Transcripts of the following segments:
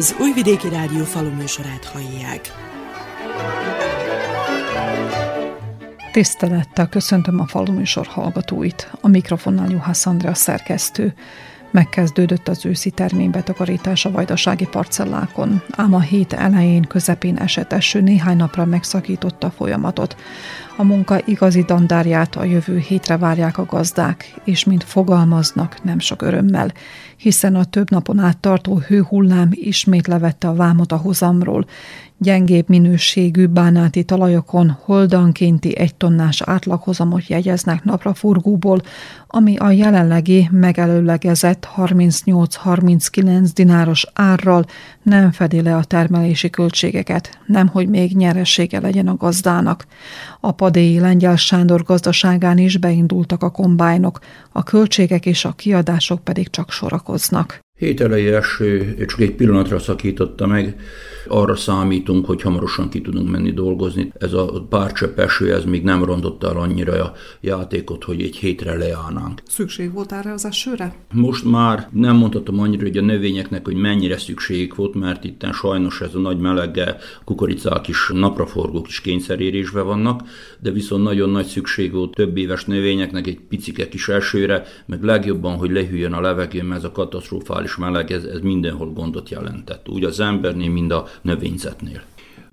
Az Újvidéki Rádió faluműsorát hallják. Tisztelettel köszöntöm a faluműsor hallgatóit. A mikrofonnál Juhász Andrea szerkesztő. Megkezdődött az őszi terménybetakarítás a vajdasági parcellákon, ám a hét elején, közepén esett eső néhány napra megszakította a folyamatot. A munka igazi dandárját a jövő hétre várják a gazdák, és mint fogalmaznak, nem sok örömmel, hiszen a több napon át tartó hőhullám ismét levette a vámot a hozamról, gyengébb minőségű bánáti talajokon holdankénti egy tonnás átlaghozamot jegyeznek napraforgóból, ami a jelenlegi megelőlegezett 38-39 dináros árral nem fedi le a termelési költségeket, nemhogy még nyeressége legyen a gazdának. A padéi Lengyel Sándor gazdaságán is beindultak a kombájnok, a költségek és a kiadások pedig csak sorakoznak. Hét elejé eső csak egy pillanatra szakította meg, arra számítunk, hogy hamarosan ki tudunk menni dolgozni. Ez a pár csepp eső, ez még nem rontotta el annyira a játékot, hogy egy hétre leállnánk. Szükség volt erre az esőre? Most már nem mondhatom annyira, hogy a növényeknek, hogy mennyire szükség volt, mert itt sajnos ez a nagy meleggel kukoricák is, napraforgók is kényszerérésbe vannak, de viszont nagyon nagy szükség volt több éves növényeknek egy picike kis esőre, meg legjobban, hogy lehűljön a levegő, mert ez a katasztrofális meleg, ez, ez mindenhol gondot jelentett. Úgy az embernél, mind a növényzetnél.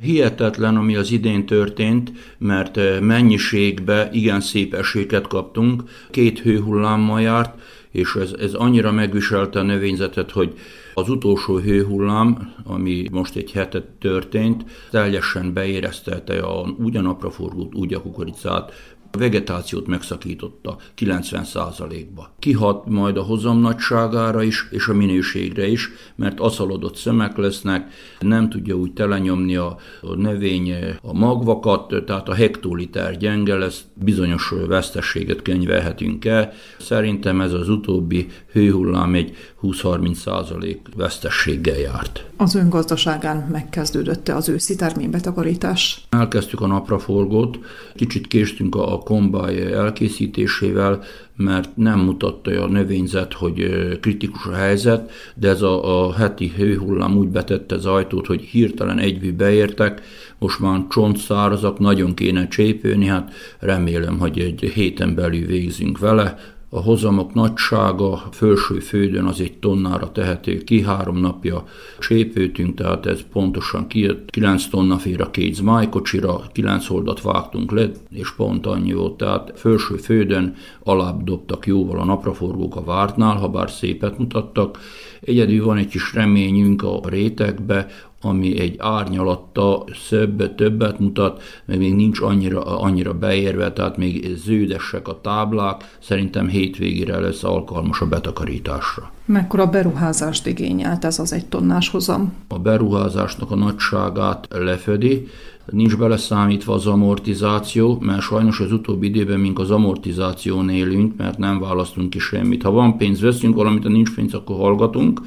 Hihetetlen, ami az idén történt, mert eh, mennyiségbe igen szép esőket kaptunk, két hőhullámmal járt, és ez, ez annyira megviselte a növényzetet, hogy az utolsó hőhullám, ami most egy hetet történt, teljesen beéreztelte a, úgy a napraforgót, úgy a kukoricát, a vegetációt megszakította 90%-ba. Kihat majd a hozam nagyságára is, és a minőségre is, mert aszalodott szemek lesznek, nem tudja úgy telenyomni a, a növény a magvakat, tehát a hektoliter gyenge lesz, bizonyos vesztességet könyvelhetünk el. Szerintem ez az utóbbi hőhullám egy 20-30% vesztességgel járt. Az öngazdaságán megkezdődött az őszi terménybetakarítás? Elkezdtük a napraforgót, kicsit késtünk a kombáj elkészítésével, mert nem mutatta a növényzet, hogy kritikus a helyzet, de ez a, a heti hőhullám úgy betette az ajtót, hogy hirtelen egyvű beértek, most már csontszárazak, nagyon kéne csépőni, hát remélem, hogy egy héten belül végzünk vele, a hozamok nagysága felső fődön az egy tonnára tehető ki, három napja csépőtünk, tehát ez pontosan kijött, 9 tonna fér a két zmájkocsira, 9 oldat vágtunk le, és pont annyi volt, tehát felső fődön alább dobtak jóval a napraforgók a vártnál, ha bár szépet mutattak. Egyedül van egy kis reményünk a rétegbe, ami egy árnyalatta szöbbet, többet mutat, meg még nincs annyira, annyira beérve, tehát még ződesek a táblák, szerintem hétvégére lesz alkalmas a betakarításra. Mekkora beruházást igényelt ez az egy tonnás hozam? A beruházásnak a nagyságát lefedi, nincs beleszámítva az amortizáció, mert sajnos az utóbbi időben mink az amortizáción élünk, mert nem választunk ki semmit. Ha van pénz, veszünk valamit, ha nincs pénz, akkor hallgatunk.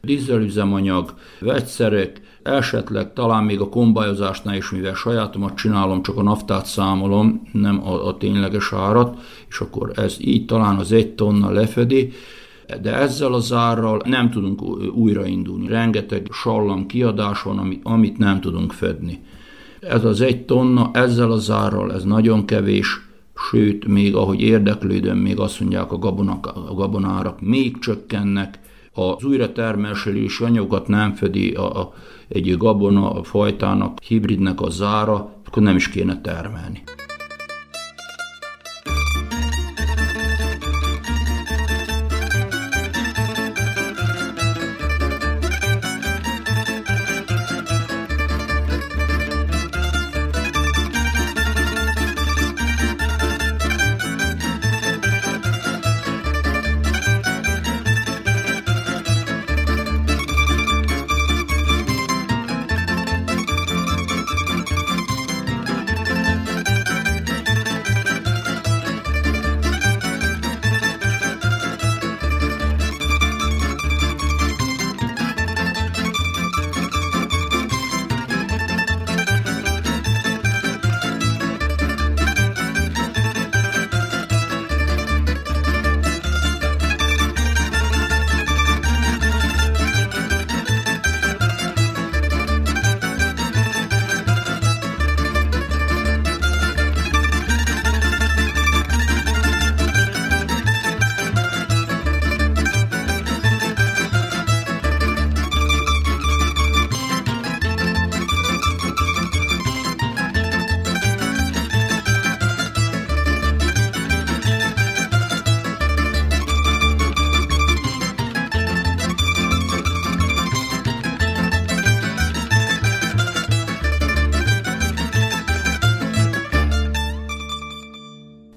Dízelüzemanyag, vegyszerek, esetleg talán még a kombályozásnál is, mivel sajátomat csinálom, csak a naftát számolom, nem a, a tényleges árat, és akkor ez így talán az egy tonna lefedi, de ezzel az árral nem tudunk újraindulni. Rengeteg sallam kiadás van, amit, amit nem tudunk fedni. Ez az egy tonna, ezzel az árral, ez nagyon kevés, sőt, még ahogy érdeklődöm, még azt mondják a, gabonak, a gabonárak még csökkennek, az újratermelési anyagokat nem fedi a, a, egy gabona fajtának, hibridnek a zára, akkor nem is kéne termelni.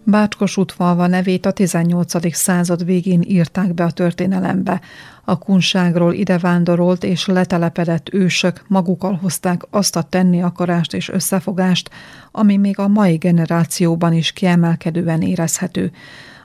Bácskos útfalva nevét a 18. század végén írták be a történelembe. A kunságról idevándorolt és letelepedett ősök magukkal hozták azt a tenni akarást és összefogást, ami még a mai generációban is kiemelkedően érezhető.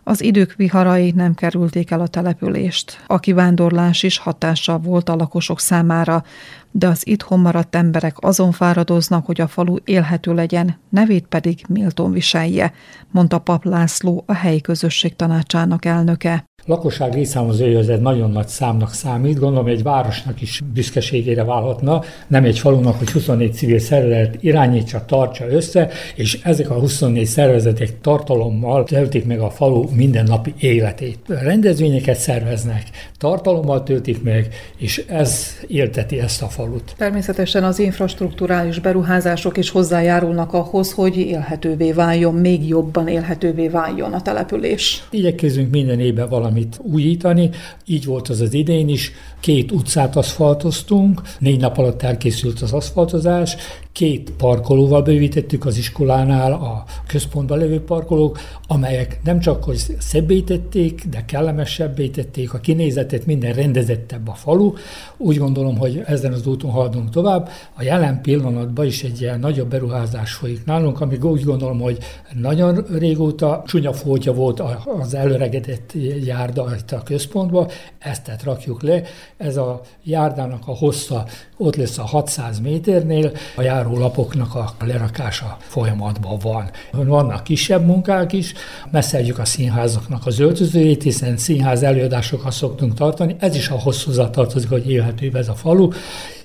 Az idők viharai nem kerülték el a települést. A kivándorlás is hatással volt a lakosok számára, de az itthon maradt emberek azon fáradoznak, hogy a falu élhető legyen, nevét pedig méltón viselje, mondta Pap László, a helyi közösség tanácsának elnöke lakosság létszámozója ez egy nagyon nagy számnak számít, gondolom egy városnak is büszkeségére válhatna, nem egy falunak, hogy 24 civil szervezet irányítsa, tartsa össze, és ezek a 24 szervezetek tartalommal töltik meg a falu mindennapi életét. Rendezvényeket szerveznek, tartalommal töltik meg, és ez élteti ezt a falut. Természetesen az infrastruktúrális beruházások is hozzájárulnak ahhoz, hogy élhetővé váljon, még jobban élhetővé váljon a település. Igyekezünk minden évben valami valamit újítani. Így volt az az idén is. Két utcát aszfaltoztunk, négy nap alatt elkészült az aszfaltozás, két parkolóval bővítettük az iskolánál a központban levő parkolók, amelyek nem csak hogy szebbé tették, de kellemesebbé tették a kinézetet, minden rendezettebb a falu. Úgy gondolom, hogy ezen az úton haladunk tovább. A jelen pillanatban is egy ilyen nagyobb beruházás folyik nálunk, ami úgy gondolom, hogy nagyon régóta csúnya fótja volt az előregedett járda itt a központban, ezt rakjuk le. Ez a járdának a hossza ott lesz a 600 méternél, a járólapoknak a lerakása folyamatban van. Vannak kisebb munkák is, messzeljük a színházaknak az öltözőjét, hiszen színház előadásokat szoktunk tartani, ez is a hosszúzat tartozik, hogy élhető ez a falu,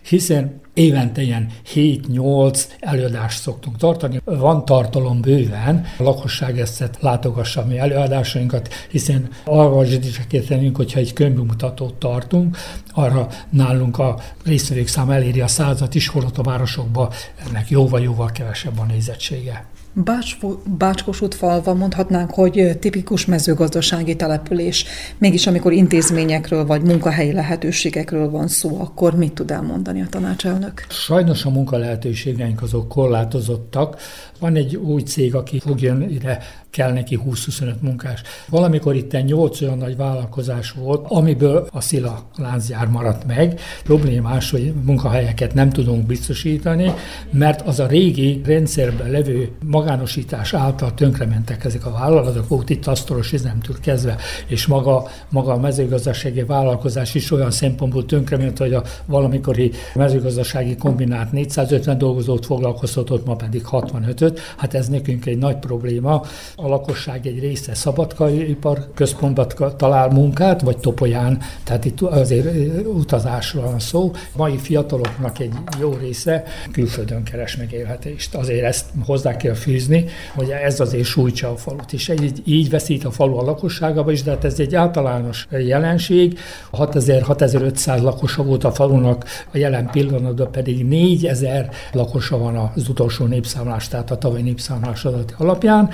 hiszen évente ilyen 7-8 előadást szoktunk tartani. Van tartalom bőven, a lakosság ezt látogassa mi előadásainkat, hiszen arra zsidiseket tennünk, hogyha egy könyvmutatót tartunk, arra nálunk a részvevők szám eléri a százat is, holott a városokban ennek jóval-jóval kevesebb a nézettsége. Bács, Bácskosút falva mondhatnánk, hogy tipikus mezőgazdasági település. Mégis amikor intézményekről vagy munkahelyi lehetőségekről van szó, akkor mit tud elmondani a tanácselnök? Sajnos a munkalehetőségeink azok korlátozottak. Van egy új cég, aki fog jön ide kell neki 20-25 munkás. Valamikor itt 8 olyan nagy vállalkozás volt, amiből a Szila láncgyár maradt meg. Problémás, hogy munkahelyeket nem tudunk biztosítani, mert az a régi rendszerben levő magánosítás által tönkrementek ezek a vállalatok, volt itt asztalos üzemtől kezdve, és maga, maga a mezőgazdasági vállalkozás is olyan szempontból tönkrement, hogy a valamikori mezőgazdasági kombinát 450 dolgozót foglalkoztatott, ma pedig 65-öt. Hát ez nekünk egy nagy probléma a lakosság egy része szabadkaipar központban talál munkát, vagy Topolyán, tehát itt azért utazásról van szó. Mai fiataloknak egy jó része külföldön keres megélhetést. Azért ezt hozzá kell fűzni, hogy ez azért sújtsa a falut. És így, így veszít a falu a lakosságába is, de hát ez egy általános jelenség. 6000-6500 lakosa volt a falunak, a jelen pillanatban pedig 4000 lakosa van az utolsó népszámlás, tehát a tavalyi népszámlás adati alapján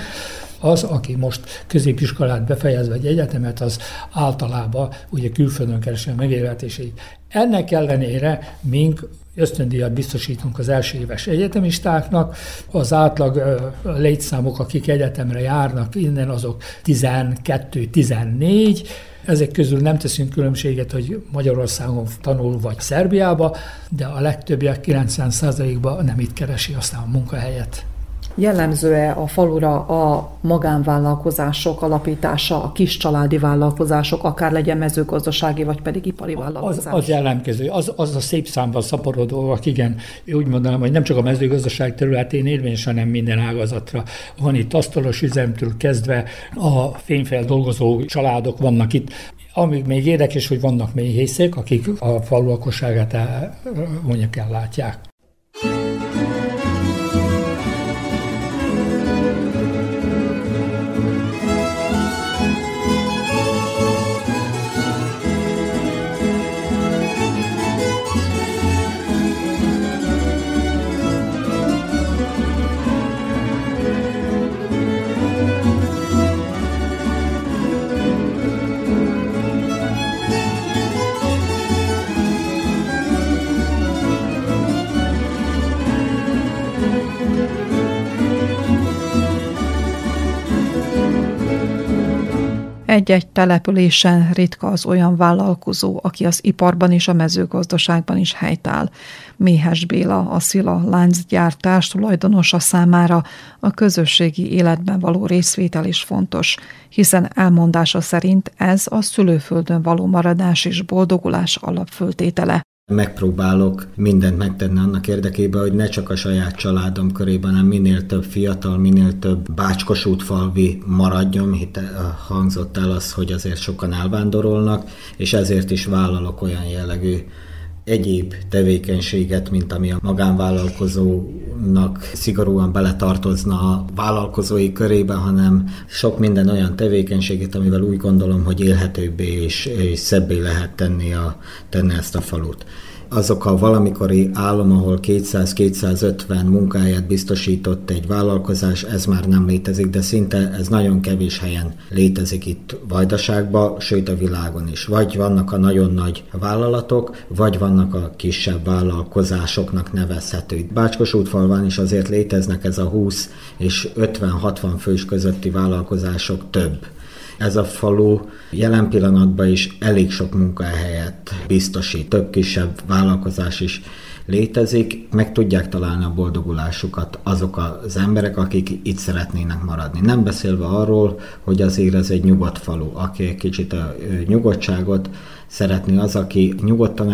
az, aki most középiskolát befejezve egy egyetemet, az általában ugye külföldön keresi a megélhetését. Ennek ellenére mink ösztöndíjat biztosítunk az első éves egyetemistáknak. Az átlag létszámok, akik egyetemre járnak innen, azok 12-14, ezek közül nem teszünk különbséget, hogy Magyarországon tanul vagy Szerbiába, de a legtöbbiek 90%-ban nem itt keresi aztán a munkahelyet. Jellemző-e a falura a magánvállalkozások alapítása, a kis családi vállalkozások, akár legyen mezőgazdasági, vagy pedig ipari vállalkozás? Az, az jellemkező, az, az a szép számban szaporodóak, igen, úgy mondanám, hogy nem csak a mezőgazdaság területén érvényes, hanem minden ágazatra. Van itt asztalos üzemtől kezdve a fényfeldolgozó családok vannak itt, ami még érdekes, hogy vannak méhészek, akik a falu lakosságát el, mondjuk ellátják. Egy-egy településen ritka az olyan vállalkozó, aki az iparban és a mezőgazdaságban is helytáll. Méhes Béla, a Szila láncgyártás tulajdonosa számára a közösségi életben való részvétel is fontos, hiszen elmondása szerint ez a szülőföldön való maradás és boldogulás alapföltétele. Megpróbálok mindent megtenni annak érdekében, hogy ne csak a saját családom körében, hanem minél több fiatal, minél több bácskosútfalvi maradjon, hite, eh, hangzott el az, hogy azért sokan elvándorolnak, és ezért is vállalok olyan jellegű egyéb tevékenységet, mint ami a magánvállalkozónak szigorúan beletartozna a vállalkozói körébe, hanem sok minden olyan tevékenységet, amivel úgy gondolom, hogy élhetőbbé és, és szebbé lehet tenni, a, tenni ezt a falut azok a valamikori állam, ahol 200-250 munkáját biztosított egy vállalkozás, ez már nem létezik, de szinte ez nagyon kevés helyen létezik itt Vajdaságban, sőt a világon is. Vagy vannak a nagyon nagy vállalatok, vagy vannak a kisebb vállalkozásoknak nevezhető. Bácskos útfalván is azért léteznek ez a 20 és 50-60 fős közötti vállalkozások több. Ez a falu jelen pillanatban is elég sok munkahelyet biztosít, több kisebb vállalkozás is létezik, meg tudják találni a boldogulásukat azok az emberek, akik itt szeretnének maradni. Nem beszélve arról, hogy azért ez egy nyugodt falu, aki egy kicsit a nyugodtságot szeretni az, aki nyugodtan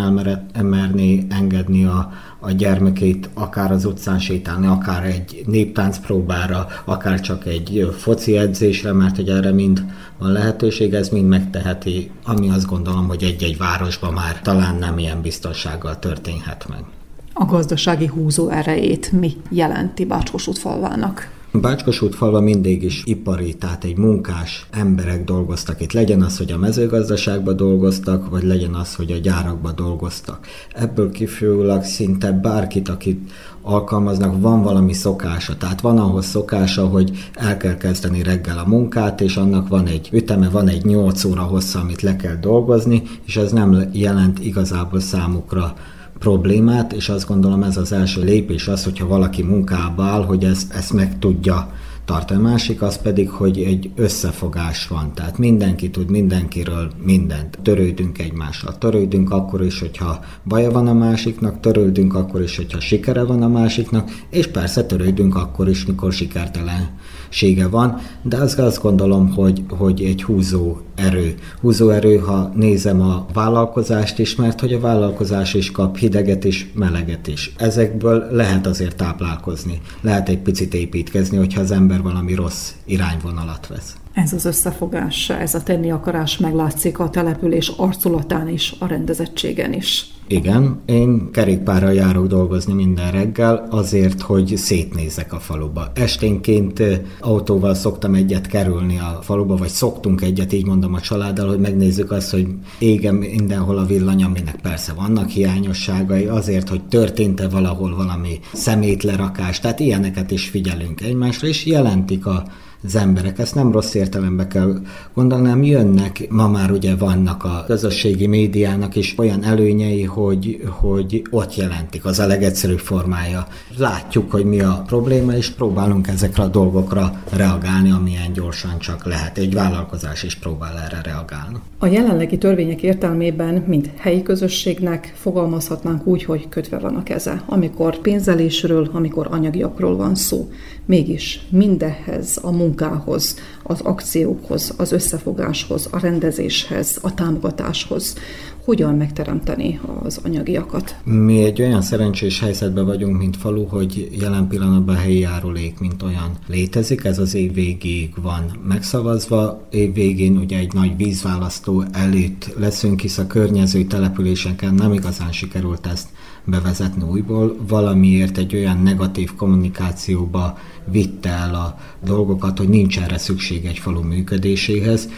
elmerni engedni a, a gyermekét akár az utcán sétálni, akár egy néptánc próbára, akár csak egy foci edzésre, mert hogy erre mind van lehetőség, ez mind megteheti, ami azt gondolom, hogy egy-egy városban már talán nem ilyen biztonsággal történhet meg. A gazdasági húzó erejét mi jelenti Bácskos falvának? Bácskosút falva mindig is ipari, tehát egy munkás emberek dolgoztak itt. Legyen az, hogy a mezőgazdaságban dolgoztak, vagy legyen az, hogy a gyárakban dolgoztak. Ebből kifolyólag szinte bárkit, akit alkalmaznak, van valami szokása. Tehát van ahhoz szokása, hogy el kell kezdeni reggel a munkát, és annak van egy üteme, van egy 8 óra hossza, amit le kell dolgozni, és ez nem jelent igazából számukra problémát, és azt gondolom ez az első lépés az, hogyha valaki munkába áll, hogy ezt, ezt meg tudja tartani. A másik az pedig, hogy egy összefogás van, tehát mindenki tud mindenkiről mindent. Törődünk egymással, törődünk akkor is, hogyha baja van a másiknak, törődünk akkor is, hogyha sikere van a másiknak, és persze törődünk akkor is, mikor sikertelensége van, de azt, azt gondolom, hogy, hogy egy húzó erő. Húzó erő, ha nézem a vállalkozást is, mert hogy a vállalkozás is kap hideget is, meleget is. Ezekből lehet azért táplálkozni, lehet egy picit építkezni, hogyha az ember valami rossz irányvonalat vesz. Ez az összefogás, ez a tenni akarás meglátszik a település arculatán is, a rendezettségen is. Igen, én kerékpárral járok dolgozni minden reggel azért, hogy szétnézek a faluba. Esténként autóval szoktam egyet kerülni a faluba, vagy szoktunk egyet, így mondom a családdal, hogy megnézzük azt, hogy égem mindenhol a villany, aminek persze vannak hiányosságai, azért, hogy történt-e valahol valami szemétlerakás, tehát ilyeneket is figyelünk egymásra, és jelentik a az emberek. Ezt nem rossz értelembe kell gondolni, hanem jönnek, ma már ugye vannak a közösségi médiának is olyan előnyei, hogy, hogy ott jelentik, az a legegyszerűbb formája. Látjuk, hogy mi a probléma, és próbálunk ezekre a dolgokra reagálni, amilyen gyorsan csak lehet. Egy vállalkozás is próbál erre reagálni. A jelenlegi törvények értelmében, mint helyi közösségnek fogalmazhatnánk úgy, hogy kötve van a keze, amikor pénzelésről, amikor anyagiakról van szó. Mégis mindehhez a munkához, az akciókhoz, az összefogáshoz, a rendezéshez, a támogatáshoz, hogyan megteremteni az anyagiakat. Mi egy olyan szerencsés helyzetben vagyunk, mint falu, hogy jelen pillanatban helyi járulék, mint olyan létezik. Ez az év végéig van megszavazva. Év végén ugye egy nagy vízválasztó előtt leszünk, hisz a környező településeken nem igazán sikerült ezt bevezetni újból, valamiért egy olyan negatív kommunikációba vitte el a dolgokat, hogy nincs erre szükség egy falu működéséhez.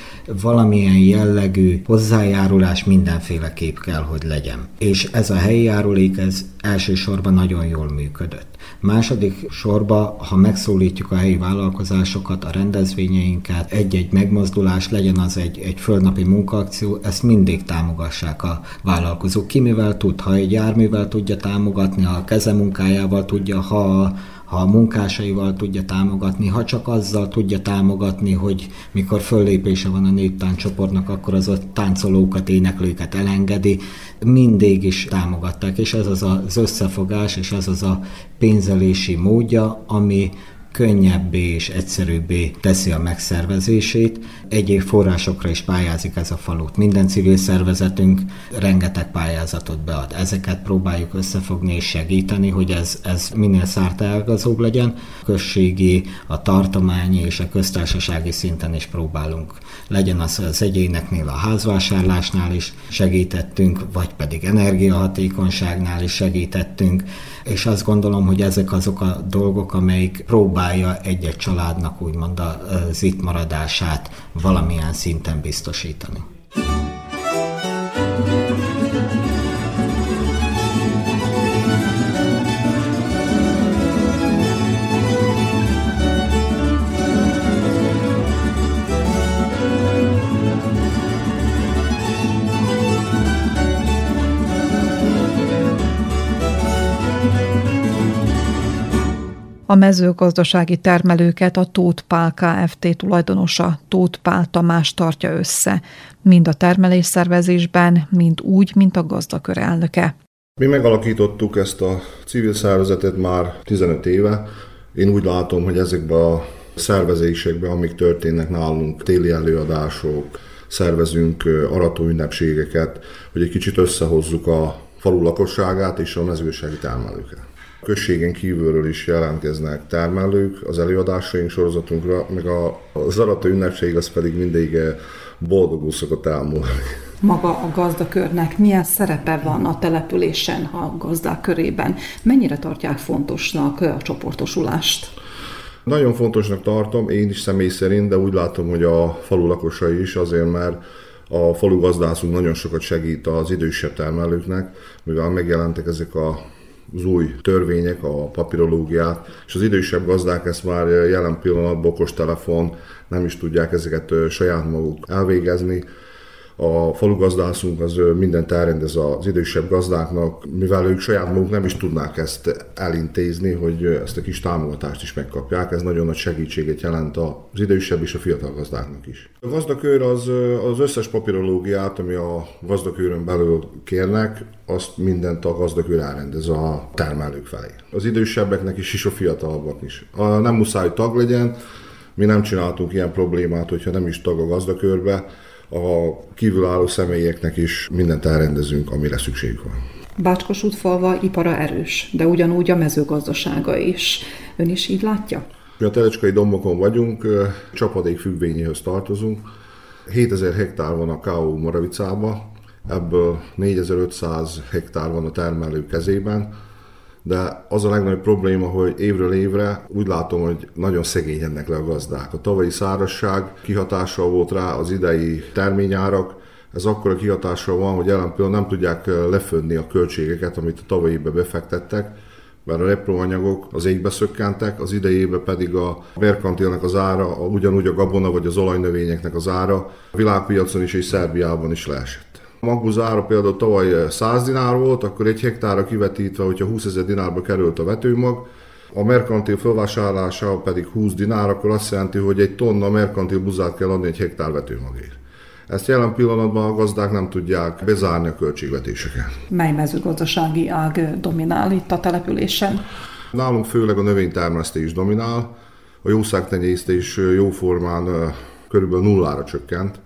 Valamilyen jellegű hozzájárulás mindenféleképp kell, hogy legyen. És ez a helyi járulék, ez elsősorban nagyon jól működött. Második sorba, ha megszólítjuk a helyi vállalkozásokat, a rendezvényeinket, egy-egy megmozdulás, legyen az egy, egy földnapi munkaakció, ezt mindig támogassák a vállalkozók. Ki mivel tud, ha egy járművel tudja támogatni, a kezemunkájával tudja, ha ha a munkásaival tudja támogatni, ha csak azzal tudja támogatni, hogy mikor föllépése van a néptánccsoportnak, akkor az a táncolókat, éneklőket elengedi, mindig is támogatták, és ez az az összefogás, és ez az a pénzelési módja, ami könnyebbé és egyszerűbbé teszi a megszervezését. Egyéb forrásokra is pályázik ez a falut. Minden civil szervezetünk rengeteg pályázatot bead. Ezeket próbáljuk összefogni és segíteni, hogy ez, ez minél szártágazóbb legyen. A községi, a tartományi és a köztársasági szinten is próbálunk. Legyen az az egyéneknél a házvásárlásnál is segítettünk, vagy pedig energiahatékonyságnál is segítettünk, és azt gondolom, hogy ezek azok a dolgok, amelyik próbálja egy-egy családnak úgymond az itt maradását valamilyen szinten biztosítani. A mezőgazdasági termelőket a Tóth Pál Kft. tulajdonosa Tóth Pál Tamás tartja össze, mind a termelésszervezésben, mind úgy, mint a gazdakör elnöke. Mi megalakítottuk ezt a civil szervezetet már 15 éve. Én úgy látom, hogy ezekben a szervezésekben, amik történnek nálunk, téli előadások, szervezünk arató ünnepségeket, hogy egy kicsit összehozzuk a falu lakosságát és a mezőgazdasági termelőket községen kívülről is jelentkeznek termelők az előadásaink sorozatunkra, meg a, a Zarata ünnepség az pedig mindig eh, boldogul szokott elmúlni. Maga a gazdakörnek milyen szerepe van a településen, a gazdák körében? Mennyire tartják fontosnak a csoportosulást? Nagyon fontosnak tartom, én is személy szerint, de úgy látom, hogy a falu lakosai is azért, mert a falu gazdászunk nagyon sokat segít az idősebb termelőknek, mivel megjelentek ezek a az új törvények, a papírológiát, és az idősebb gazdák ezt már jelen pillanatban okostelefon nem is tudják ezeket saját maguk elvégezni, a falugazdászunk az mindent elrendez az idősebb gazdáknak, mivel ők saját maguk nem is tudnák ezt elintézni, hogy ezt a kis támogatást is megkapják. Ez nagyon nagy segítséget jelent az idősebb és a fiatal gazdáknak is. A gazdakőr az, az összes papírológiát, ami a gazdakőrön belül kérnek, azt mindent a gazdakőr elrendez a termelők felé. Az idősebbeknek is, és a fiatalabbak is. A, nem muszáj, tag legyen, mi nem csináltunk ilyen problémát, hogyha nem is tag a gazdakörbe, a kívülálló személyeknek is mindent elrendezünk, amire szükségük van. Bácskos falva ipara erős, de ugyanúgy a mezőgazdasága is. Ön is így látja? Mi a Telecskai dombokon vagyunk, csapadék függvényéhez tartozunk. 7000 hektár van a K.O. Moravicába, ebből 4500 hektár van a termelő kezében, de az a legnagyobb probléma, hogy évről évre úgy látom, hogy nagyon szegényednek le a gazdák. A tavalyi szárazság kihatással volt rá az idei terményárak, ez akkor a kihatással van, hogy jelen pillanatban nem tudják lefödni a költségeket, amit a tavalyibe befektettek, mert a repróanyagok az égbe szökkentek, az idejében pedig a merkantilnek az ára, ugyanúgy a gabona vagy az olajnövényeknek az ára a világpiacon is és Szerbiában is leesett. Maguz ára például tavaly 100 eh, dinár volt, akkor egy hektára kivetítve, hogyha 20 ezer dinárba került a vetőmag, a merkantil felvásárlása pedig 20 dinár, akkor azt jelenti, hogy egy tonna merkantil buzát kell adni egy hektár vetőmagért. Ezt jelen pillanatban a gazdák nem tudják bezárni a költségvetéseket. Mely mezőgazdasági ág dominál itt a településen? Nálunk főleg a növénytermesztés dominál, a jószágtenyésztés jóformán eh, körülbelül nullára csökkent.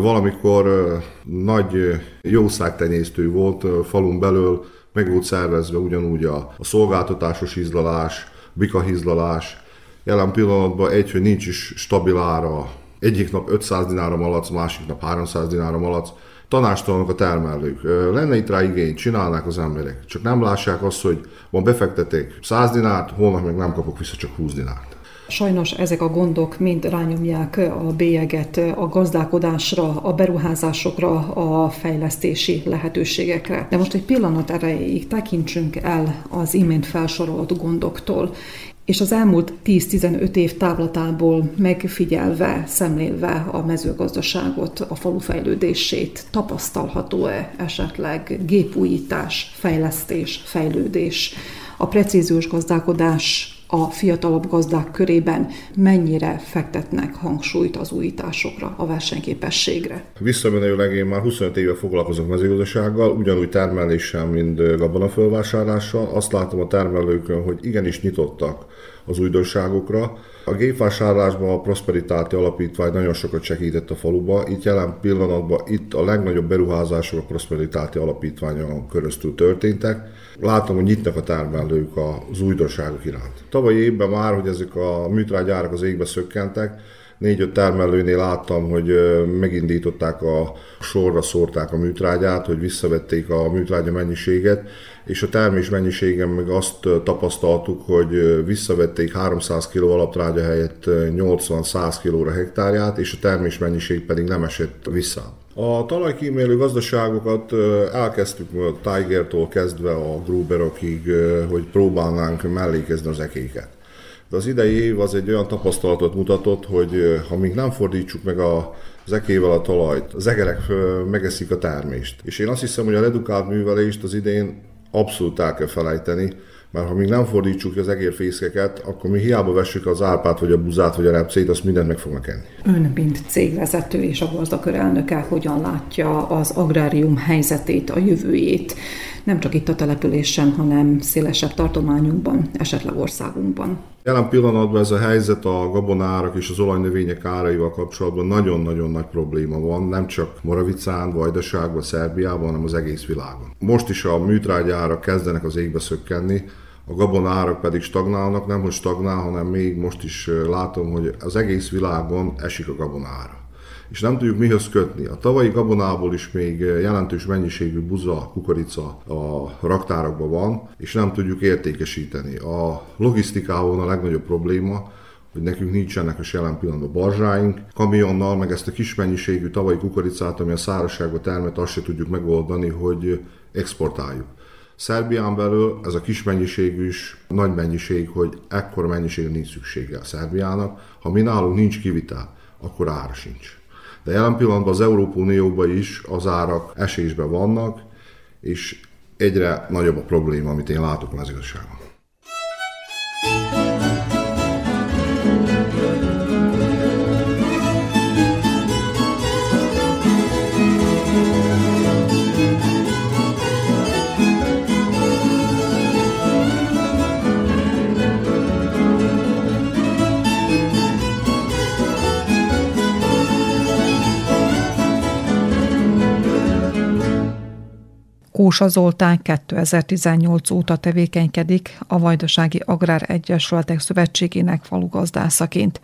Valamikor nagy jószágtenyésztő volt falun belül, meg volt szervezve ugyanúgy a, a szolgáltatásos izlalás, bikahizlalás. Jelen pillanatban egy, hogy nincs is stabil. Egyik nap 500 dinára malac, másik nap 300 dinára malac. Tanástalanok a termelők. Lenne itt rá igény, csinálnák az emberek. Csak nem lássák azt, hogy van befekteték 100 dinárt, holnap meg nem kapok vissza csak 20 dinárt. Sajnos ezek a gondok mind rányomják a bélyeget a gazdálkodásra, a beruházásokra, a fejlesztési lehetőségekre. De most egy pillanat erejéig tekintsünk el az imént felsorolt gondoktól, és az elmúlt 10-15 év távlatából megfigyelve, szemlélve a mezőgazdaságot, a falu fejlődését, tapasztalható-e esetleg gépújítás, fejlesztés, fejlődés, a precíziós gazdálkodás a fiatalabb gazdák körében mennyire fektetnek hangsúlyt az újításokra, a versenyképességre? Visszamenőleg én már 25 éve foglalkozok mezőgazdasággal, ugyanúgy termeléssel, mint gabonafölvásárlással. Azt látom a termelőkön, hogy igenis nyitottak az újdonságokra. A gépvásárlásban a Prosperitáti Alapítvány nagyon sokat segített a faluba. Itt jelen pillanatban itt a legnagyobb beruházások a Prosperitáti Alapítványon köröztül történtek. Látom, hogy nyitnak a termelők az újdonságok iránt. Tavaly évben már, hogy ezek a műtrágyárak az égbe szökkentek, négy-öt termelőnél láttam, hogy megindították a sorra szórták a műtrágyát, hogy visszavették a műtrágya mennyiséget, és a termés mennyiségen meg azt tapasztaltuk, hogy visszavették 300 kg alaptrágya helyett 80-100 kg hektárját, és a termés mennyiség pedig nem esett vissza. A talajkímélő gazdaságokat elkezdtük a Tiger-tól kezdve a Gruberokig, hogy próbálnánk mellékezni az ekéket. De az idei év az egy olyan tapasztalatot mutatott, hogy ha még nem fordítsuk meg a az ekével a talajt, az egerek megeszik a termést. És én azt hiszem, hogy a redukált művelést az idén abszolút el kell felejteni, mert ha még nem fordítsuk az egérfészkeket, akkor mi hiába vessük az árpát, vagy a buzát, vagy a repcét, azt mindent meg fognak enni. Ön, mint cégvezető és a gazdakör elnöke, hogyan látja az agrárium helyzetét, a jövőjét, nem csak itt a településen, hanem szélesebb tartományunkban, esetleg országunkban? Jelen pillanatban ez a helyzet a gabonárak és az olajnövények áraival kapcsolatban nagyon-nagyon nagy probléma van, nem csak Moravicán, Vajdaságban, Szerbiában, hanem az egész világon. Most is a műtrágyárak kezdenek az égbe szökkenni, a gabonárak pedig stagnálnak, nem hogy stagnál, hanem még most is látom, hogy az egész világon esik a gabonára és nem tudjuk mihoz kötni. A tavalyi gabonából is még jelentős mennyiségű buza, kukorica a raktárakban van, és nem tudjuk értékesíteni. A logisztikában a legnagyobb probléma, hogy nekünk nincsenek a jelen pillanatban barzsáink, kamionnal, meg ezt a kis mennyiségű tavalyi kukoricát, ami a szárazságban termet, azt se tudjuk megoldani, hogy exportáljuk. Szerbián belül ez a kis mennyiségű is nagy mennyiség, hogy ekkor mennyiség nincs szüksége a Szerbiának. Ha mi nálunk nincs kivitel, akkor ára sincs. De jelen pillanatban az Európai Unióban is az árak esésben vannak, és egyre nagyobb a probléma, amit én látok a Kósa Zoltán 2018 óta tevékenykedik a Vajdasági Agrár Egyesületek Szövetségének falugazdászaként,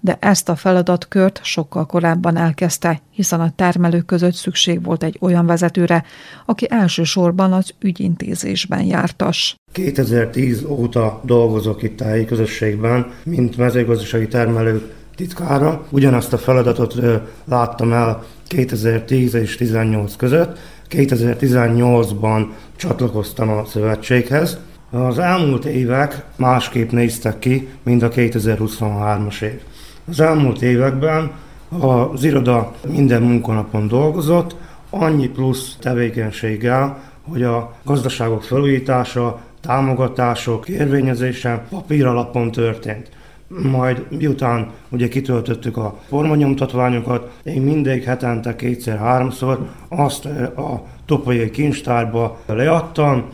de ezt a feladatkört sokkal korábban elkezdte, hiszen a termelők között szükség volt egy olyan vezetőre, aki elsősorban az ügyintézésben jártas. 2010 óta dolgozok itt a helyi közösségben, mint mezőgazdasági termelők titkára. Ugyanazt a feladatot láttam el 2010 és 2018 között, 2018-ban csatlakoztam a szövetséghez. Az elmúlt évek másképp néztek ki, mint a 2023-as év. Az elmúlt években az iroda minden munkanapon dolgozott, annyi plusz tevékenységgel, hogy a gazdaságok felújítása, támogatások érvényezése papír alapon történt majd miután ugye kitöltöttük a formanyomtatványokat, én mindig hetente kétszer-háromszor azt a topolyai kincstárba leadtam,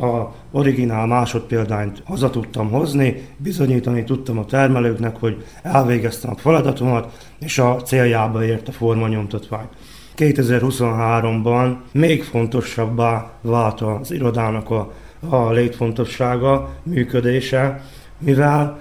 a originál másodpéldányt haza tudtam hozni, bizonyítani tudtam a termelőknek, hogy elvégeztem a feladatomat, és a céljába ért a formanyomtatvány. 2023-ban még fontosabbá vált az irodának a, a létfontossága, működése, mivel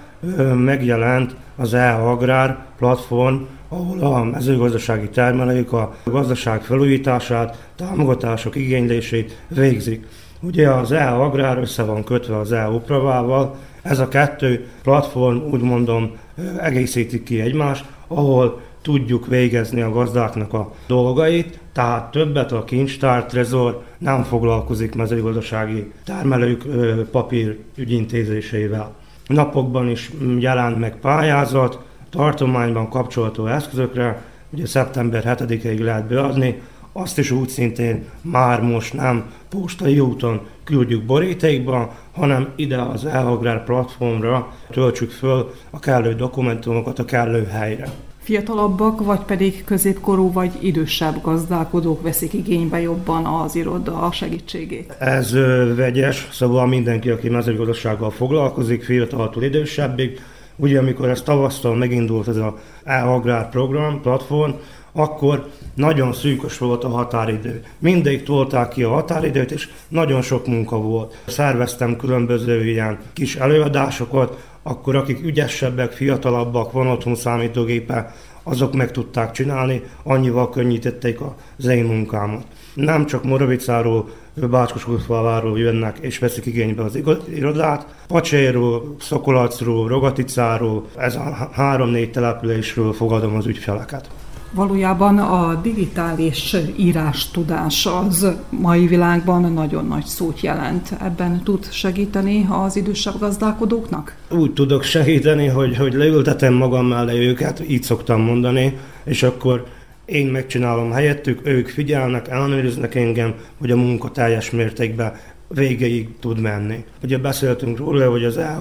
megjelent az E-Agrár platform, ahol a mezőgazdasági termelők a gazdaság felújítását, támogatások igénylését végzik. Ugye az E-Agrár össze van kötve az E-Upravával, ez a kettő platform, úgy mondom, egészítik ki egymást, ahol tudjuk végezni a gazdáknak a dolgait, tehát többet a kincstár, trezor nem foglalkozik mezőgazdasági termelők papír ügyintézésével napokban is jelent meg pályázat, tartományban kapcsolható eszközökre, ugye szeptember 7-ig lehet beadni, azt is úgy szintén már most nem postai úton küldjük borítékba, hanem ide az Elhagrár platformra töltsük föl a kellő dokumentumokat a kellő helyre. Fiatalabbak, vagy pedig középkorú, vagy idősebb gazdálkodók veszik igénybe jobban az iroda segítségét? Ez ö, vegyes, szóval mindenki, aki mezőgazdasággal foglalkozik, fiataltól idősebbig. Ugye, amikor ez tavasztal megindult ez a e-agrár program, platform, akkor nagyon szűkös volt a határidő. Mindig tolták ki a határidőt, és nagyon sok munka volt. Szerveztem különböző ilyen kis előadásokat, akkor akik ügyesebbek, fiatalabbak, van otthon számítógépe, azok meg tudták csinálni, annyival könnyítették az én munkámat. Nem csak Moravicáról, Bácskosútfalváról jönnek és veszik igénybe az irodát, Pacséről, Szokolacról, Rogaticáról, ez a három-négy településről fogadom az ügyfeleket. Valójában a digitális írás tudás az mai világban nagyon nagy szót jelent. Ebben tud segíteni az idősebb gazdálkodóknak? Úgy tudok segíteni, hogy, hogy leültetem magam mellé őket, így szoktam mondani, és akkor én megcsinálom helyettük, ők figyelnek, ellenőriznek engem, hogy a munka teljes mértékben végéig tud menni. Ugye beszéltünk róla, hogy az e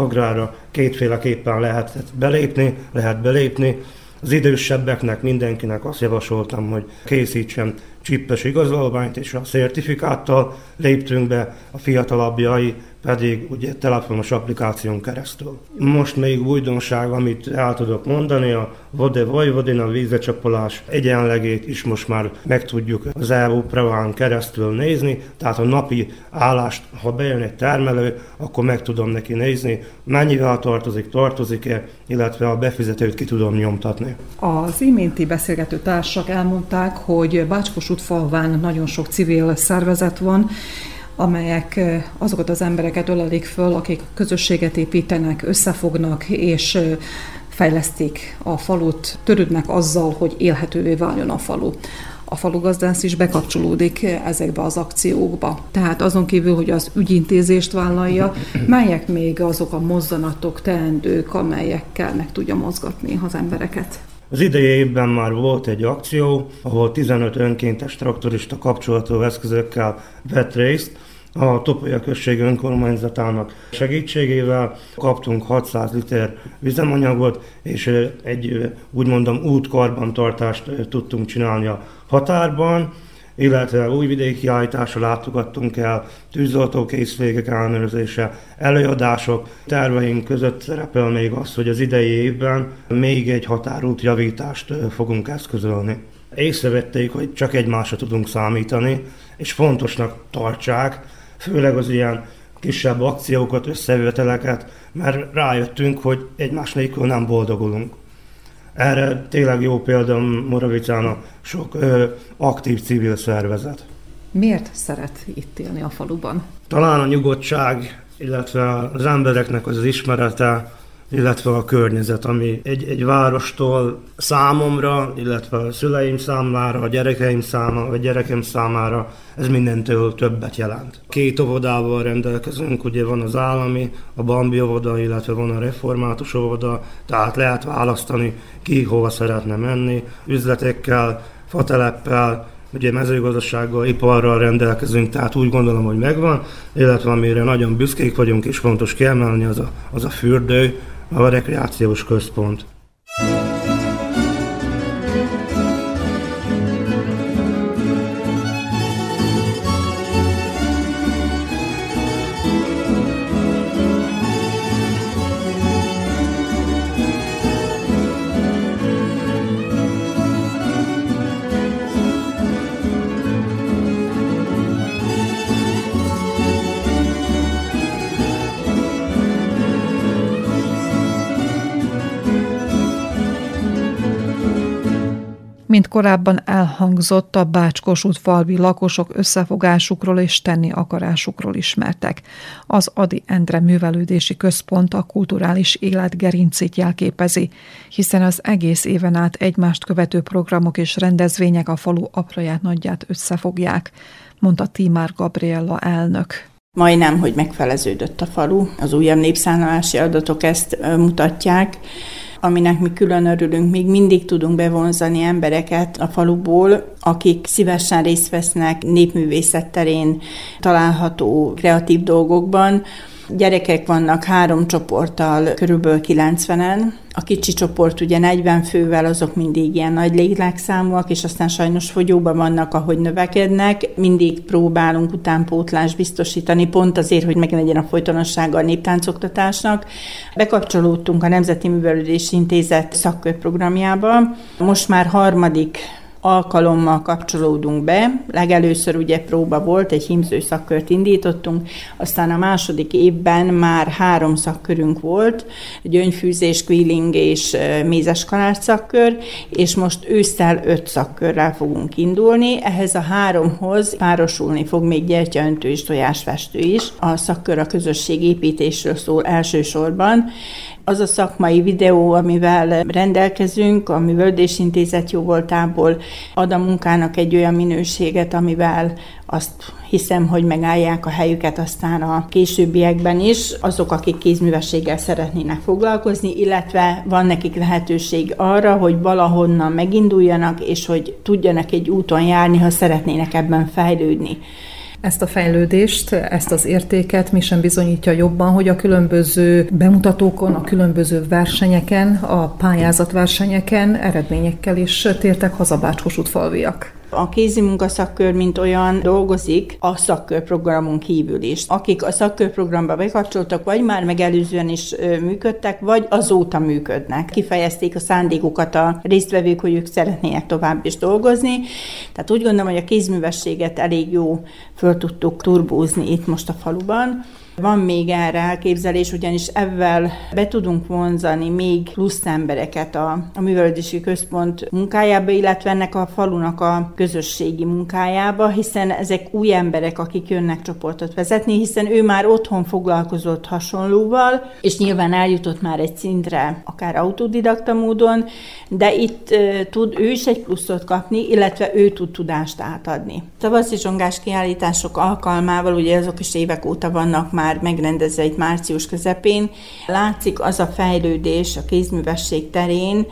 kétféleképpen lehet belépni, lehet belépni, az idősebbeknek, mindenkinek azt javasoltam, hogy készítsen csippes igazolványt, és a szertifikáttal léptünk be, a fiatalabbjai pedig ugye telefonos applikáción keresztül. Most még újdonság, amit el tudok mondani, a Vode Vojvodina a vízecsapolás egyenlegét is most már meg tudjuk az EU Preván keresztül nézni, tehát a napi állást, ha bejön egy termelő, akkor meg tudom neki nézni, mennyivel tartozik, tartozik-e, illetve a befizetőt ki tudom nyomtatni. Az iménti beszélgető társak elmondták, hogy Bácskos útfalván nagyon sok civil szervezet van, amelyek azokat az embereket ölelik föl, akik közösséget építenek, összefognak, és fejlesztik a falut, törődnek azzal, hogy élhetővé váljon a falu a falugazdász is bekapcsolódik ezekbe az akciókba. Tehát azon kívül, hogy az ügyintézést vállalja, melyek még azok a mozzanatok, teendők, amelyekkel meg tudja mozgatni az embereket? Az idei évben már volt egy akció, ahol 15 önkéntes traktorista kapcsolatú eszközökkel vett részt, a Topolya község önkormányzatának segítségével kaptunk 600 liter üzemanyagot, és egy úgymondom útkarbantartást tudtunk csinálni a határban, illetve újvidéki állításra látogattunk el, tűzoltókészvégek ellenőrzése, előadások. Terveink között szerepel még az, hogy az idei évben még egy határút javítást fogunk eszközölni. Észrevették, hogy csak egymásra tudunk számítani, és fontosnak tartsák, főleg az ilyen kisebb akciókat, összejöveteleket, mert rájöttünk, hogy egymás nélkül nem boldogulunk. Erre tényleg jó példa Moravicán a sok ö, aktív civil szervezet. Miért szeret itt élni a faluban? Talán a nyugodtság, illetve az embereknek az ismerete, illetve a környezet, ami egy, egy várostól számomra, illetve a szüleim számára, a gyerekeim számára, a gyerekem számára, ez mindentől többet jelent. Két óvodával rendelkezünk, ugye van az állami, a Bambi óvoda, illetve van a református óvoda, tehát lehet választani ki hova szeretne menni, üzletekkel, fateleppel, ugye mezőgazdasággal, iparral rendelkezünk, tehát úgy gondolom, hogy megvan, illetve amire nagyon büszkék vagyunk és fontos kiemelni, az a, az a fürdő, a rekreációs központ. Mint korábban elhangzott, a Bácskosút falvi lakosok összefogásukról és tenni akarásukról ismertek. Az Adi Endre Művelődési Központ a kulturális élet gerincét jelképezi, hiszen az egész éven át egymást követő programok és rendezvények a falu apraját nagyját összefogják, mondta Timár Gabriella elnök. Majdnem, hogy megfeleződött a falu. Az újabb népszámlálási adatok ezt mutatják aminek mi külön örülünk, még mindig tudunk bevonzani embereket a faluból, akik szívesen részt vesznek népművészet terén található kreatív dolgokban, Gyerekek vannak három csoporttal, körülbelül 90-en. A kicsi csoport ugye 40 fővel, azok mindig ilyen nagy létlágszámúak, és aztán sajnos fogyóban vannak, ahogy növekednek. Mindig próbálunk utánpótlást biztosítani, pont azért, hogy meglegyen a folytonossága a néptáncoktatásnak. Bekapcsolódtunk a Nemzeti Művelődési Intézet szakkörprogramjába. Most már harmadik alkalommal kapcsolódunk be. Legelőször ugye próba volt, egy hímző szakkört indítottunk, aztán a második évben már három szakkörünk volt, gyöngyfűzés, quilling és mézes kalács szakkör, és most ősszel öt szakkörrel fogunk indulni. Ehhez a háromhoz párosulni fog még gyertyaöntő és tojásfestő is. A szakkör a közösség építésről szól elsősorban, az a szakmai videó, amivel rendelkezünk, a Művöldés Intézet jóvoltából ad a munkának egy olyan minőséget, amivel azt hiszem, hogy megállják a helyüket aztán a későbbiekben is, azok, akik kézművességgel szeretnének foglalkozni, illetve van nekik lehetőség arra, hogy valahonnan meginduljanak, és hogy tudjanak egy úton járni, ha szeretnének ebben fejlődni. Ezt a fejlődést, ezt az értéket mi sem bizonyítja jobban, hogy a különböző bemutatókon, a különböző versenyeken, a pályázatversenyeken eredményekkel is tértek haza Bácskos falviak. A kézi munkaszakkör, mint olyan dolgozik a szakkörprogramon kívül is. Akik a szakkörprogramba bekapcsoltak, vagy már megelőzően is működtek, vagy azóta működnek. Kifejezték a szándékukat a résztvevők, hogy ők szeretnének tovább is dolgozni. Tehát úgy gondolom, hogy a kézművességet elég jó föl tudtuk turbózni itt most a faluban. Van még erre elképzelés, ugyanis ebben be tudunk vonzani még plusz embereket a, a művelődési központ munkájába, illetve ennek a falunak a közösségi munkájába, hiszen ezek új emberek, akik jönnek csoportot vezetni, hiszen ő már otthon foglalkozott hasonlóval, és nyilván eljutott már egy szintre, akár autodidakta módon, de itt uh, tud ő is egy pluszot kapni, illetve ő tud tudást átadni. Tavaszi zsongás kiállítások alkalmával, ugye azok is évek óta vannak már már megrendezve itt március közepén. Látszik az a fejlődés a kézművesség terén,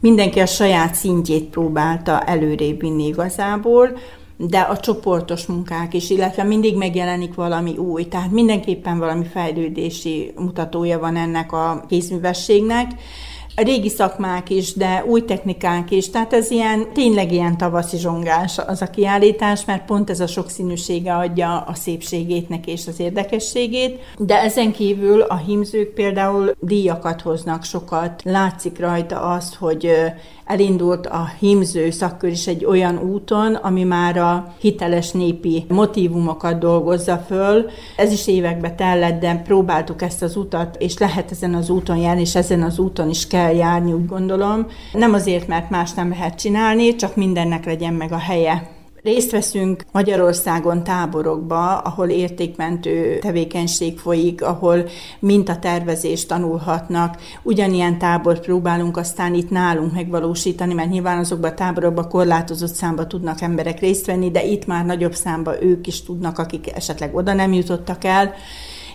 mindenki a saját szintjét próbálta előrébb vinni igazából, de a csoportos munkák is, illetve mindig megjelenik valami új, tehát mindenképpen valami fejlődési mutatója van ennek a kézművességnek régi szakmák is, de új technikák is. Tehát ez ilyen, tényleg ilyen tavaszi zsongás az a kiállítás, mert pont ez a sokszínűsége adja a szépségét neki és az érdekességét. De ezen kívül a hímzők például díjakat hoznak sokat. Látszik rajta azt, hogy elindult a hímző szakkör is egy olyan úton, ami már a hiteles népi motivumokat dolgozza föl. Ez is évekbe tellett, de próbáltuk ezt az utat, és lehet ezen az úton járni, és ezen az úton is kell járni, úgy gondolom. Nem azért, mert más nem lehet csinálni, csak mindennek legyen meg a helye. Részt veszünk Magyarországon táborokba, ahol értékmentő tevékenység folyik, ahol mintatervezést tanulhatnak. Ugyanilyen tábort próbálunk aztán itt nálunk megvalósítani, mert nyilván azokban a táborokban korlátozott számba tudnak emberek részt venni, de itt már nagyobb számba ők is tudnak, akik esetleg oda nem jutottak el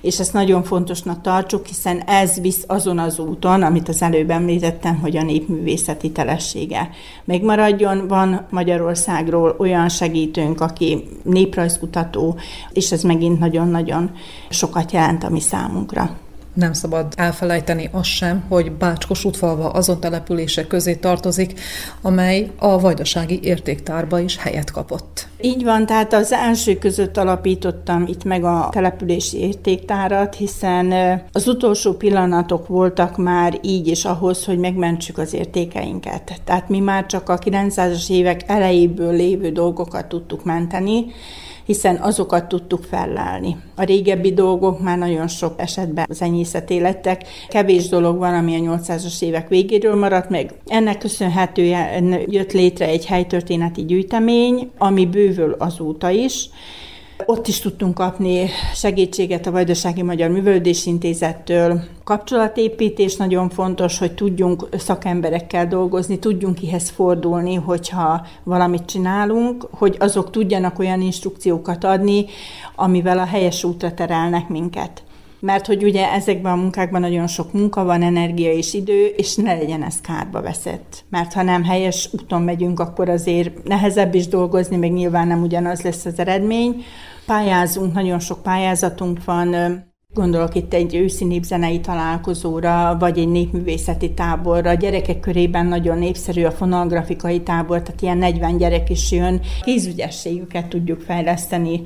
és ezt nagyon fontosnak tartsuk, hiszen ez visz azon az úton, amit az előbb említettem, hogy a népművészeti telessége megmaradjon. Van Magyarországról olyan segítőnk, aki néprajzkutató, és ez megint nagyon-nagyon sokat jelent a mi számunkra nem szabad elfelejteni azt sem, hogy Bácskos útfalva azon települések közé tartozik, amely a vajdasági értéktárba is helyet kapott. Így van, tehát az első között alapítottam itt meg a települési értéktárat, hiszen az utolsó pillanatok voltak már így is ahhoz, hogy megmentsük az értékeinket. Tehát mi már csak a 900-as évek elejéből lévő dolgokat tudtuk menteni, hiszen azokat tudtuk fellelni. A régebbi dolgok már nagyon sok esetben az enyészeté lettek. Kevés dolog van, ami a 800-as évek végéről maradt meg. Ennek köszönhetően jött létre egy helytörténeti gyűjtemény, ami bővül azóta is, ott is tudtunk kapni segítséget a Vajdasági Magyar Művelődési Intézettől. Kapcsolatépítés nagyon fontos, hogy tudjunk szakemberekkel dolgozni, tudjunk kihez fordulni, hogyha valamit csinálunk, hogy azok tudjanak olyan instrukciókat adni, amivel a helyes útra terelnek minket mert hogy ugye ezekben a munkákban nagyon sok munka van, energia és idő, és ne legyen ez kárba veszett. Mert ha nem helyes úton megyünk, akkor azért nehezebb is dolgozni, meg nyilván nem ugyanaz lesz az eredmény. Pályázunk, nagyon sok pályázatunk van, Gondolok itt egy őszi népzenei találkozóra, vagy egy népművészeti táborra. A gyerekek körében nagyon népszerű a fonalgrafikai tábor, tehát ilyen 40 gyerek is jön. Kézügyességüket tudjuk fejleszteni,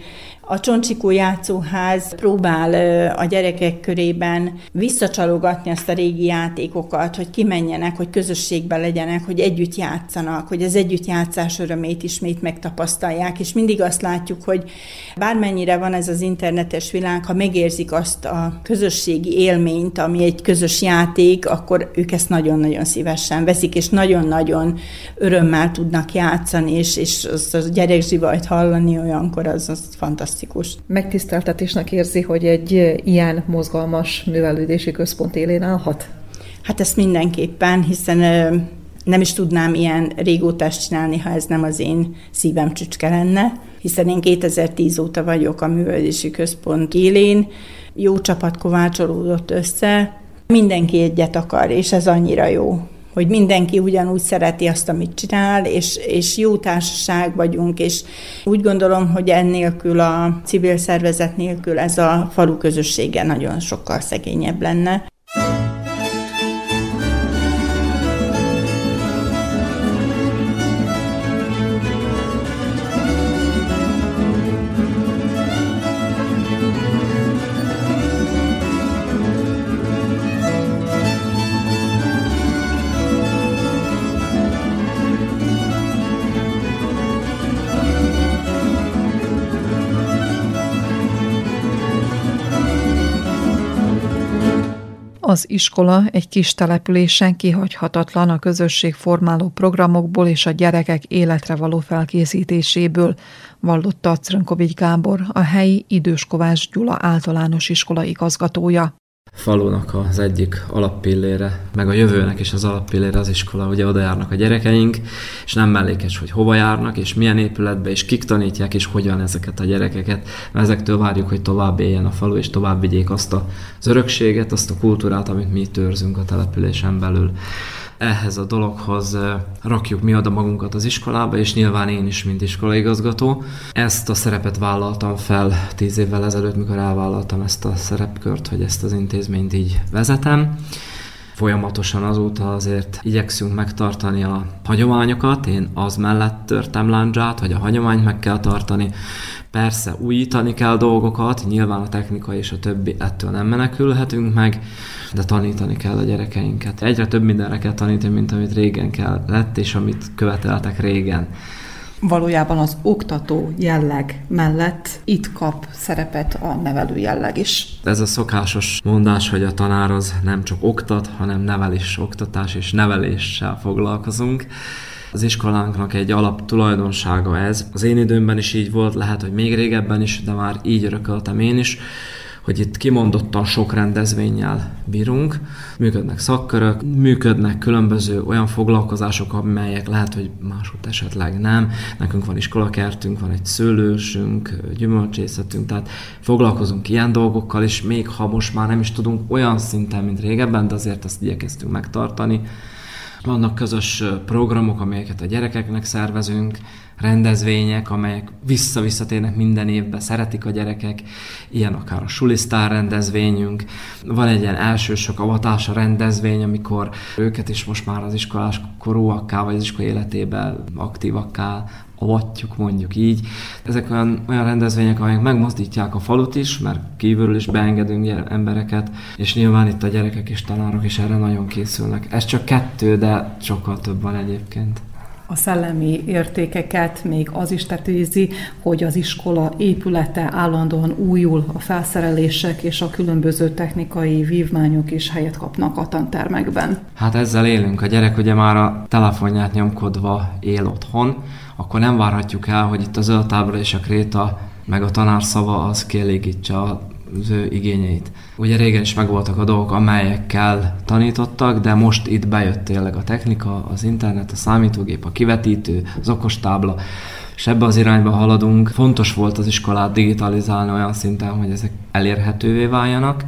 a Csoncsikó játszóház próbál a gyerekek körében visszacsalogatni azt a régi játékokat, hogy kimenjenek, hogy közösségben legyenek, hogy együtt játszanak, hogy az együttjátszás örömét ismét megtapasztalják, és mindig azt látjuk, hogy bármennyire van ez az internetes világ, ha megérzik azt a közösségi élményt, ami egy közös játék, akkor ők ezt nagyon-nagyon szívesen veszik, és nagyon-nagyon örömmel tudnak játszani, és, és az a gyerekzsivajt hallani olyankor, az, az fantasztikus fantasztikus. Megtiszteltetésnek érzi, hogy egy ilyen mozgalmas művelődési központ élén állhat? Hát ezt mindenképpen, hiszen nem is tudnám ilyen régóta csinálni, ha ez nem az én szívem csücske lenne, hiszen én 2010 óta vagyok a művelődési központ élén, jó csapat kovácsolódott össze, mindenki egyet akar, és ez annyira jó hogy mindenki ugyanúgy szereti azt, amit csinál, és, és jó társaság vagyunk, és úgy gondolom, hogy ennélkül a civil szervezet nélkül ez a falu közössége nagyon sokkal szegényebb lenne. Az iskola egy kis településen kihagyhatatlan a közösség formáló programokból és a gyerekek életre való felkészítéséből, vallotta Crönkovics Gábor, a helyi Idős Gyula általános iskola igazgatója falunak az egyik alappillére, meg a jövőnek is az alappillére az iskola, ugye oda járnak a gyerekeink, és nem mellékes, hogy hova járnak, és milyen épületbe, és kik tanítják, és hogyan ezeket a gyerekeket, mert ezektől várjuk, hogy tovább éljen a falu, és tovább vigyék azt az örökséget, azt a kultúrát, amit mi itt őrzünk a településen belül ehhez a dologhoz rakjuk mi oda magunkat az iskolába, és nyilván én is, mint iskolaigazgató. Ezt a szerepet vállaltam fel tíz évvel ezelőtt, mikor elvállaltam ezt a szerepkört, hogy ezt az intézményt így vezetem folyamatosan azóta azért igyekszünk megtartani a hagyományokat. Én az mellett törtem láncsát, hogy a hagyományt meg kell tartani. Persze újítani kell dolgokat, nyilván a technika és a többi ettől nem menekülhetünk meg, de tanítani kell a gyerekeinket. Egyre több mindenre kell tanítani, mint amit régen kell lett, és amit követeltek régen valójában az oktató jelleg mellett itt kap szerepet a nevelő jelleg is. Ez a szokásos mondás, hogy a tanár az nem csak oktat, hanem nevel is, oktatás és neveléssel foglalkozunk. Az iskolánknak egy alap tulajdonsága ez. Az én időmben is így volt, lehet, hogy még régebben is, de már így örököltem én is hogy itt kimondottan sok rendezvényel bírunk, működnek szakkörök, működnek különböző olyan foglalkozások, amelyek lehet, hogy máshogy esetleg nem. Nekünk van iskolakertünk, van egy szőlősünk, gyümölcsészetünk, tehát foglalkozunk ilyen dolgokkal, és még ha most már nem is tudunk olyan szinten, mint régebben, de azért ezt igyekeztünk megtartani. Vannak közös programok, amelyeket a gyerekeknek szervezünk, rendezvények, amelyek vissza-visszatérnek minden évben, szeretik a gyerekek, ilyen akár a Sulisztár rendezvényünk. Van egy ilyen elsősök avatása rendezvény, amikor őket is most már az iskolás korúakká, vagy az iskola életében aktívakká avatjuk, mondjuk így. Ezek olyan, olyan rendezvények, amelyek megmozdítják a falut is, mert kívülről is beengedünk embereket, és nyilván itt a gyerekek és tanárok is erre nagyon készülnek. Ez csak kettő, de sokkal több van egyébként a szellemi értékeket még az is tetőzi, hogy az iskola épülete állandóan újul, a felszerelések és a különböző technikai vívmányok is helyet kapnak a tantermekben. Hát ezzel élünk. A gyerek ugye már a telefonját nyomkodva él otthon, akkor nem várhatjuk el, hogy itt a zöld tábla és a kréta meg a tanár szava az kielégítse az ő igényeit. Ugye régen is megvoltak a dolgok, amelyekkel tanítottak, de most itt bejött tényleg a technika, az internet, a számítógép, a kivetítő, az okostábla, és ebbe az irányba haladunk. Fontos volt az iskolát digitalizálni olyan szinten, hogy ezek elérhetővé váljanak,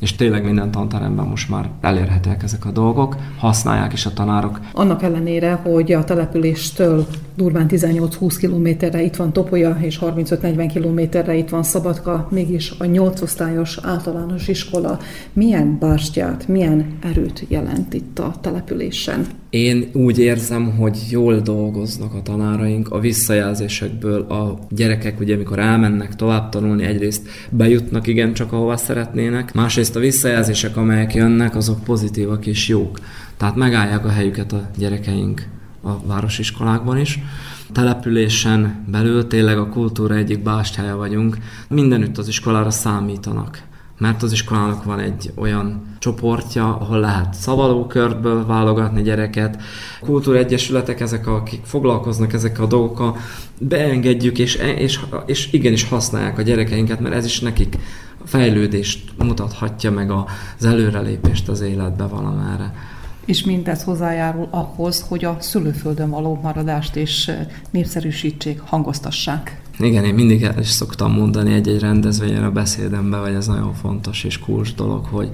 és tényleg minden tanteremben most már elérhetőek ezek a dolgok, használják is a tanárok. Annak ellenére, hogy a településtől durván 18-20 kilométerre itt van Topolya, és 35-40 kilométerre itt van Szabadka, mégis a 8 osztályos általános iskola milyen bástyát, milyen erőt jelent itt a településen? Én úgy érzem, hogy jól dolgoznak a tanáraink, a visszajelzésekből a gyerekek, ugye amikor elmennek tovább tanulni, egyrészt bejutnak igen csak ahova szeretnének, másrészt a visszajelzések, amelyek jönnek, azok pozitívak és jók. Tehát megállják a helyüket a gyerekeink a városiskolákban is. Településen belül tényleg a kultúra egyik bástyája vagyunk. Mindenütt az iskolára számítanak mert az iskolának van egy olyan csoportja, ahol lehet szavalókörből válogatni gyereket. Kultúregyesületek, ezek, akik foglalkoznak ezekkel a dolgokkal, beengedjük, és, és, és igenis használják a gyerekeinket, mert ez is nekik fejlődést mutathatja meg az előrelépést az életbe valamára és mindez hozzájárul ahhoz, hogy a szülőföldön való maradást és népszerűsítsék, hangoztassák. Igen, én mindig el is szoktam mondani egy-egy rendezvényen a beszédembe, vagy ez nagyon fontos és kulcs dolog, hogy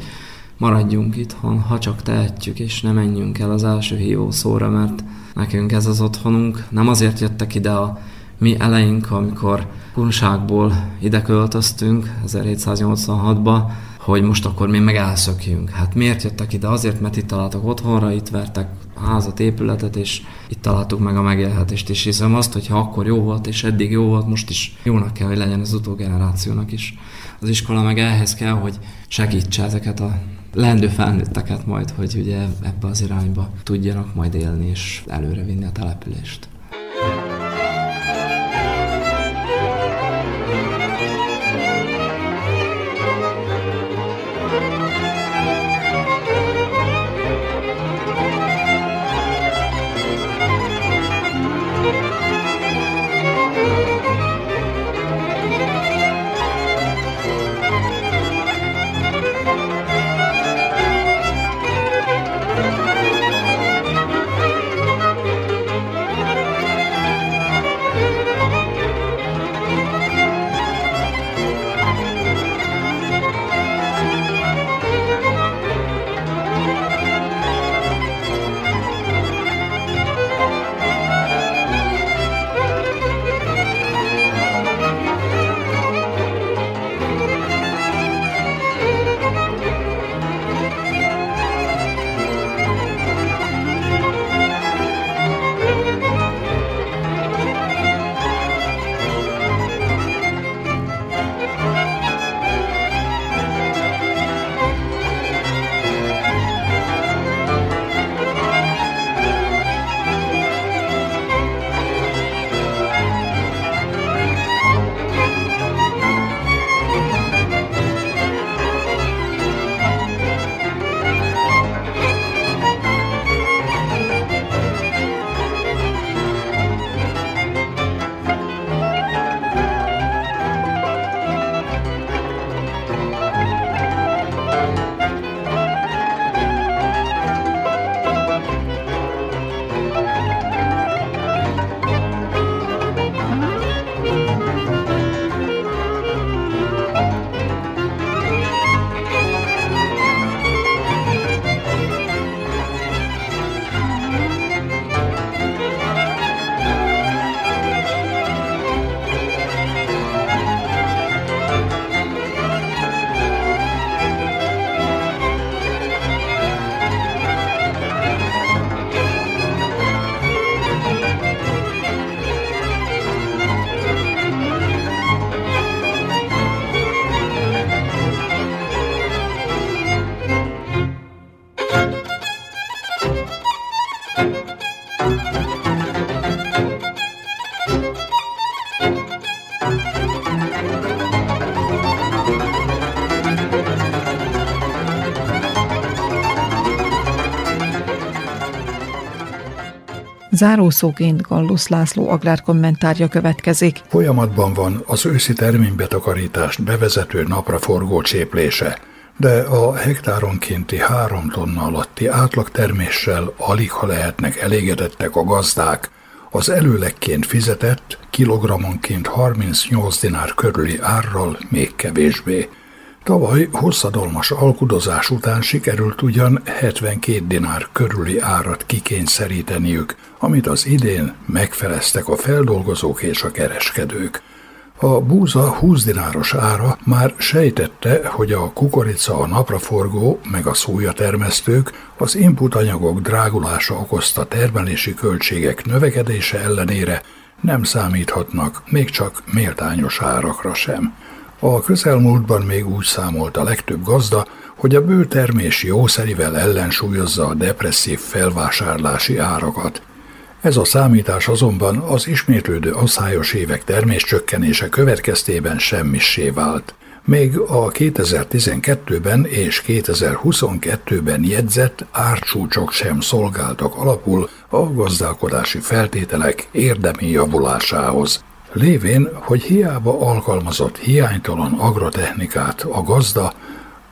maradjunk itthon, ha csak tehetjük, és ne menjünk el az első hívó szóra, mert nekünk ez az otthonunk. Nem azért jöttek ide a mi eleink, amikor kunságból ide költöztünk 1786-ba, hogy most akkor mi meg elszökjünk. Hát miért jöttek ide? Azért, mert itt találtak otthonra, itt vertek házat, épületet, és itt találtuk meg a megélhetést, és hiszem azt, hogy ha akkor jó volt, és eddig jó volt, most is jónak kell, hogy legyen az utógenerációnak is. Az iskola meg ehhez kell, hogy segítse ezeket a leendő felnőtteket majd, hogy ugye ebbe az irányba tudjanak majd élni és előrevinni a települést. Zárószóként Gallus László agrárkommentárja következik. Folyamatban van az őszi terménybetakarítást bevezető napra forgó cséplése, de a hektáronkénti három tonna alatti átlagterméssel alig ha lehetnek elégedettek a gazdák, az előlegként fizetett, kilogrammonként 38 dinár körüli árral még kevésbé. Tavaly hosszadalmas alkudozás után sikerült ugyan 72 dinár körüli árat kikényszeríteniük, amit az idén megfeleztek a feldolgozók és a kereskedők. A búza 20 dináros ára már sejtette, hogy a kukorica, a napraforgó meg a szójatermesztők az inputanyagok drágulása okozta termelési költségek növekedése ellenére nem számíthatnak még csak méltányos árakra sem. A közelmúltban még úgy számolt a legtöbb gazda, hogy a bőtermés jószerivel ellensúlyozza a depresszív felvásárlási árakat. Ez a számítás azonban az ismétlődő asszályos évek terméscsökkenése következtében semmissé vált. Még a 2012-ben és 2022-ben jegyzett árcsúcsok sem szolgáltak alapul a gazdálkodási feltételek érdemi javulásához. Lévén, hogy hiába alkalmazott hiánytalan agrotechnikát a gazda,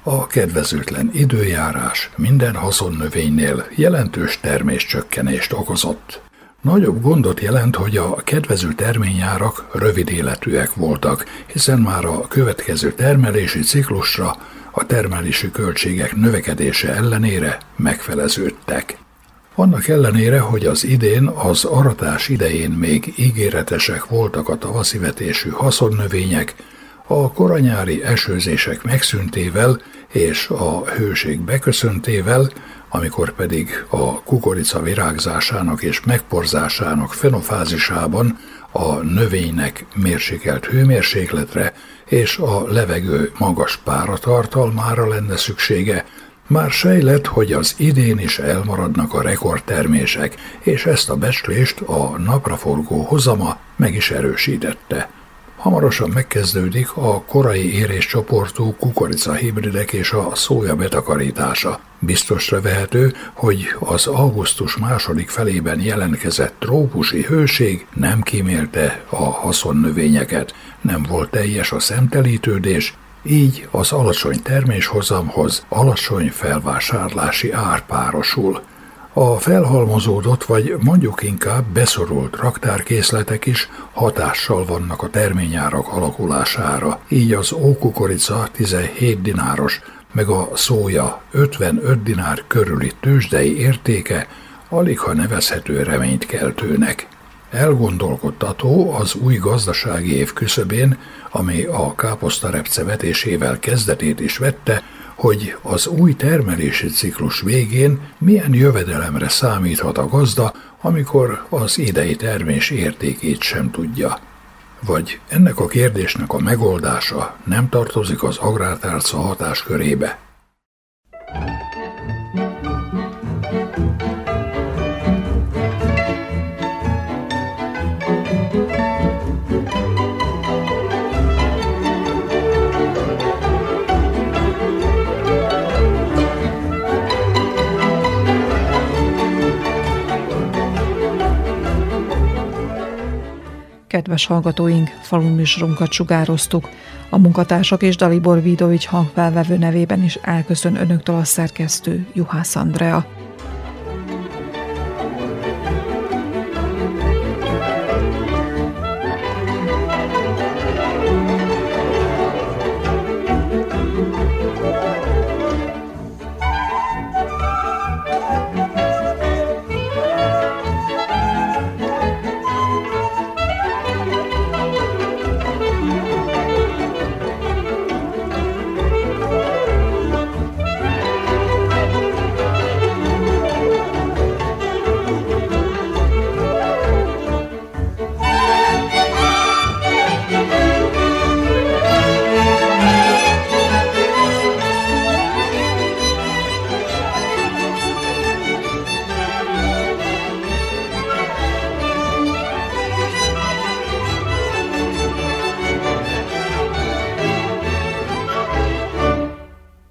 a kedvezőtlen időjárás minden haszonnövénynél jelentős terméscsökkenést okozott. Nagyobb gondot jelent, hogy a kedvező terményárak rövid életűek voltak, hiszen már a következő termelési ciklusra a termelési költségek növekedése ellenére megfeleződtek. Annak ellenére, hogy az idén az aratás idején még ígéretesek voltak a tavaszi vetésű haszonnövények, a koranyári esőzések megszüntével és a hőség beköszöntével, amikor pedig a kukorica virágzásának és megporzásának fenofázisában a növénynek mérsékelt hőmérsékletre és a levegő magas páratartalmára lenne szüksége, már sejlett, hogy az idén is elmaradnak a rekordtermések, és ezt a becslést a napraforgó hozama meg is erősítette. Hamarosan megkezdődik a korai éréscsoportú kukorica hibridek és a szója betakarítása. Biztosra vehető, hogy az augusztus második felében jelentkezett trópusi hőség nem kímélte a haszonnövényeket, nem volt teljes a szemtelítődés, így az alacsony terméshozamhoz alacsony felvásárlási ár párosul. A felhalmozódott, vagy mondjuk inkább beszorult raktárkészletek is hatással vannak a terményárak alakulására, így az ókukorica 17 dináros, meg a szója 55 dinár körüli tőzsdei értéke alig ha nevezhető reményt keltőnek. Elgondolkodtató az új gazdasági év küszöbén, ami a káposztarepce vetésével kezdetét is vette, hogy az új termelési ciklus végén milyen jövedelemre számíthat a gazda, amikor az idei termés értékét sem tudja. Vagy ennek a kérdésnek a megoldása nem tartozik az agrártárca hatáskörébe. Kedves hallgatóink, faluműsorunkat sugároztuk. A munkatársak és Dalibor Vidovics hangfelvevő nevében is elköszön önöktől a szerkesztő Juhász Andrea.